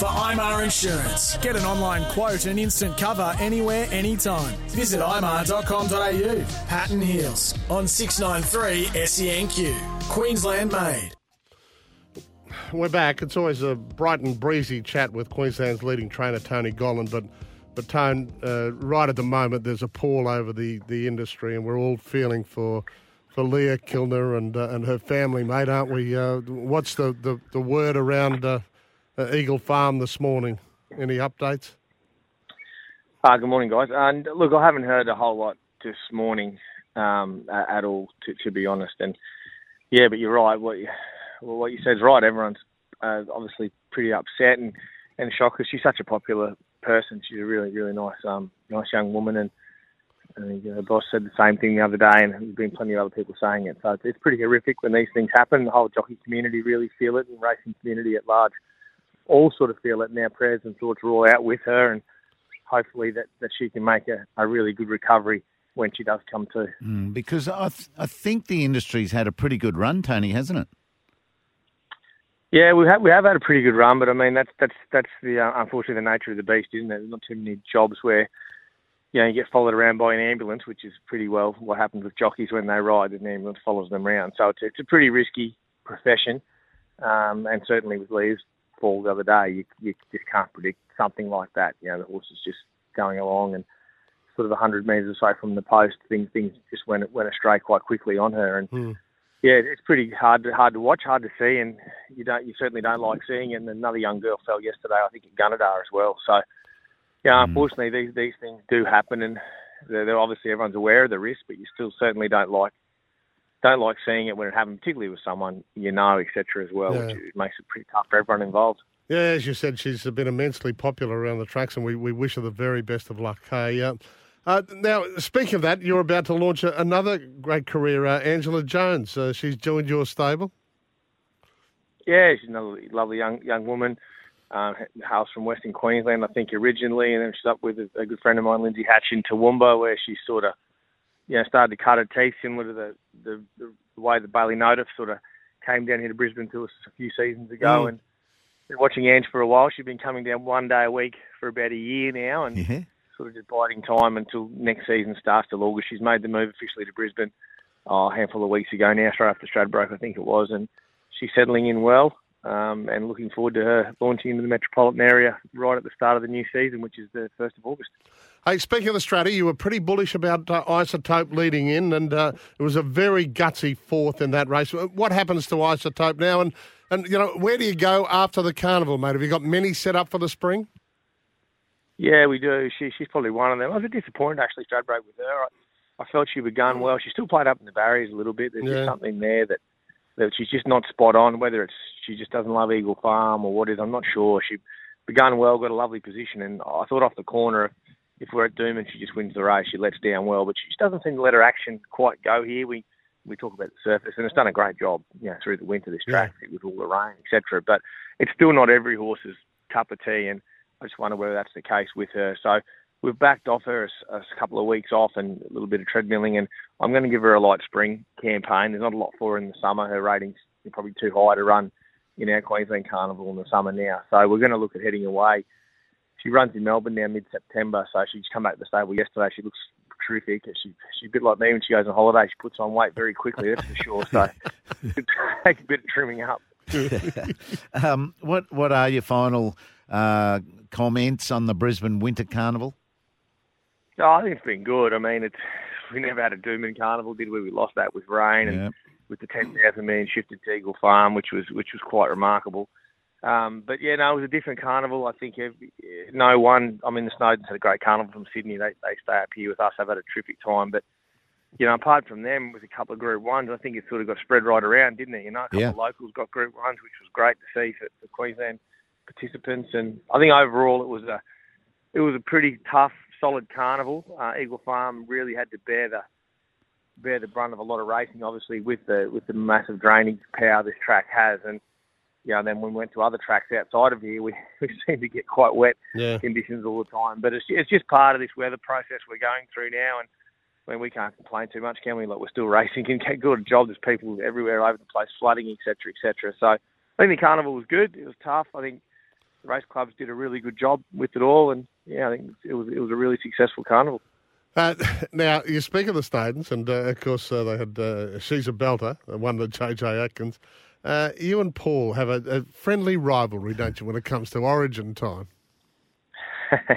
For IMAR Insurance. Get an online quote and instant cover anywhere, anytime. Visit imar.com.au. Patton Hills on 693 SENQ. Queensland made. We're back. It's always a bright and breezy chat with Queensland's leading trainer, Tony Gollan. But, but Tone, uh, right at the moment, there's a pall over the, the industry, and we're all feeling for for Leah Kilner and uh, and her family, mate, aren't we? Uh, what's the, the, the word around uh, uh, Eagle Farm this morning? Any updates? Uh, good morning, guys. And look, I haven't heard a whole lot this morning um, at, all, to, to be honest. And yeah, but you're right. What you, well, what you said is right. Everyone's uh, obviously pretty upset and and shocked because she's such a popular person. She's a really really nice um nice young woman, and think uh, boss said the same thing the other day, and there's been plenty of other people saying it. So it's, it's pretty horrific when these things happen. The whole jockey community really feel it, and racing community at large all sort of feel it. And our prayers and thoughts are all out with her, and hopefully that that she can make a, a really good recovery when she does come to. Mm, because I, th- I think the industry's had a pretty good run, Tony, hasn't it? Yeah, we have we have had a pretty good run, but I mean that's that's that's the uh, unfortunately the nature of the beast, isn't it? There's not too many jobs where you know you get followed around by an ambulance, which is pretty well what happens with jockeys when they ride. An ambulance follows them around, so it's it's a pretty risky profession, um, and certainly with Leah's fall the other day, you you just can't predict something like that. You know, the horse is just going along and sort of 100 metres or so from the post, things things just went went astray quite quickly on her, and Hmm. yeah, it's pretty hard to, hard to watch, hard to see, and you don't you certainly don't like seeing. it. And another young girl fell yesterday, I think, at Gunnedah as well. So yeah, unfortunately, these these things do happen, and they're, they're obviously everyone's aware of the risk, but you still certainly don't like don't like seeing it when it happens, particularly with someone you know, etc. As well, Yeah. which makes it pretty tough for everyone involved. Yeah, as you said, she's been immensely popular around the tracks, and we, we wish her the very best of luck. Hey, uh, uh, now, speaking of that, you're about to launch a, another great career, uh, Angela Jones. Uh, she's joined your stable. Yeah, she's another lovely young young woman. Um, hails from Western Queensland, I think, originally, and then she's up with a, a good friend of mine, Lindsay Hatch, in Toowoomba, where she sort of, you know, started to cut her teeth, similar to the the, the way that Baylee Nothdurft sort of came down here to Brisbane to us a few seasons ago, Mm. and been watching Ange for a while. She's been coming down one day a week for about a year now, and Yeah. sort of just biding time until next season starts till August. She's made the move officially to Brisbane oh, a handful of weeks ago now, straight after Stradbroke, I think it was, and she's settling in well. Um, and looking forward to her launching into the metropolitan area right at the start of the new season, which is the first of August. Hey, speaking of the Stradi, you were pretty bullish about uh, Isotope leading in, and uh, it was a very gutsy fourth in that race. What happens to Isotope now? And, and you know, where do you go after the carnival, mate? Have you got many set up for the spring? Yeah, we do. She she's probably one of them. I was a bit disappointed actually Stradbroke with her. I, I felt she was going well. She still played up in the barriers a little bit. There's Yeah. just something there that that she's just not spot on. Whether it's she just doesn't love Eagle Farm or what it is, I'm not sure. She begun well, got a lovely position, and I thought off the corner. If we're at Doomben she just wins the race, she lets down well, but she just doesn't seem to let her action quite go here. We we talk about the surface, and it's done a great job, you know, through the winter this track with all the rain, etc. But it's still not every horse's cup of tea, and I just wonder whether that's the case with her. So we've backed off her a couple of weeks off and a little bit of treadmilling, and I'm going to give her a light spring campaign. There's not a lot for her in the summer. Her ratings are probably too high to run in our Queensland Carnival in the summer now. So we're going to look at heading away. She runs in Melbourne now mid-September, so she's come back to the stable yesterday. She looks terrific. She, she's a bit like me when she goes on holiday. She puts on weight very quickly, that's for sure. So take a bit of trimming up. Um, what what are your final uh, comments on the Brisbane Winter Carnival? No, I think it's been good. I mean, it's we never had a Doomben Carnival, did we? We lost that with rain and with the ten thousand man shifted to Eagle Farm, which was which was quite remarkable. Um, but yeah, no, it was a different carnival. I think every, no one. I mean, the Snowdens had a great carnival from Sydney. They they stay up here with us. They've had a terrific time. But you know, apart from them, with a couple of Group Ones, I think it sort of got spread right around, didn't it? You know, a couple Yeah. of locals got Group Ones, which was great to see for, for Queensland participants. And I think overall, it was a it was a pretty tough, solid carnival. Uh, Eagle Farm really had to bear the bear the brunt of a lot of racing, obviously with the with the massive drainage power this track has, and you know, then when we went to other tracks outside of here, we, we seem to get quite wet Yeah. conditions all the time. But it's it's just part of this weather process we're going through now, and I mean, we can't complain too much, can we? Like we're still racing and get good job. There's people everywhere over the place, flooding, etc., etc. So I think the carnival was good. It was tough. I think the race clubs did a really good job with it all, and yeah, I think it was it was a really successful carnival. Uh, now, you speak of the Snowdens, and uh, of course, uh, they had uh, She's a Belter, uh, one of JJ Atkins. Uh, you and Paul have a, a friendly rivalry, don't you, when it comes to Origin time?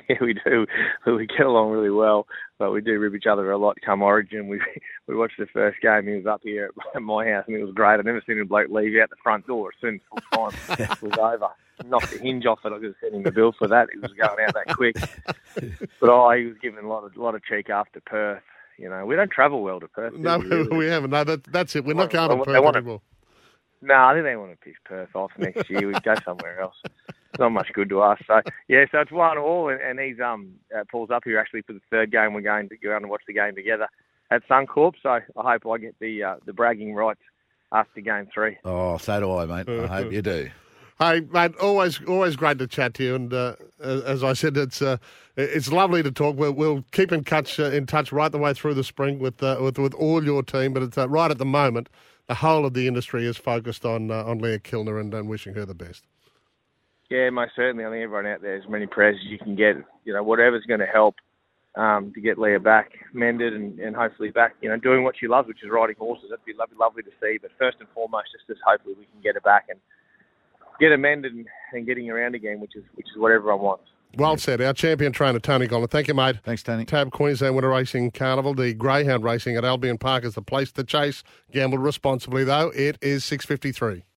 yeah, we do. We get along really well, but we do rib each other a lot. Come Origin, we we watched the first game. He was up here at my house, and it was great. I've never seen a bloke leave out the front door as soon as full time was over. Knocked the hinge off it. I could have sent him a bill for that. He was going out that quick. But oh, he was giving a lot of lot of cheek after Perth. You know, we don't travel well to Perth. No, we, really? we haven't. No, that, that's it. We're not Well, going to Perth wanna- anymore. No, I think they want to piss Perth off next year. We'd go somewhere else. It's not much good to us. So yeah, so it's one all, and, and he's um uh, Paul's up here actually for the third game. We're going to go out and watch the game together at Suncorp. So I hope I get the uh, the bragging rights after game three. Oh, so do I, mate. I hope you do. Hey, mate, always, always great to chat to you. And uh, as as I said, it's uh, it's lovely to talk. We'll, we'll keep in touch, uh, in touch right the way through the spring with uh, with with all your team. But it's uh, right at the moment, the whole of the industry is focused on uh, on Leah Kilner and, and wishing her the best. Yeah, most certainly. I think everyone out there, as many prayers as you can get. You know, whatever's going to help um, to get Leah back mended and, and hopefully back, you know, doing what she loves, which is riding horses. That'd be lovely, lovely to see. But first and foremost, just as hopefully we can get her back and get her mended and, and getting around again, which is which is what everyone wants. Well said. Our champion trainer Tony Gollan. Thank you, mate. Thanks, Tony. Tab Queensland Winter Racing Carnival. The Greyhound Racing at Albion Park is the place to chase. Gamble responsibly, though. It is six fifty three.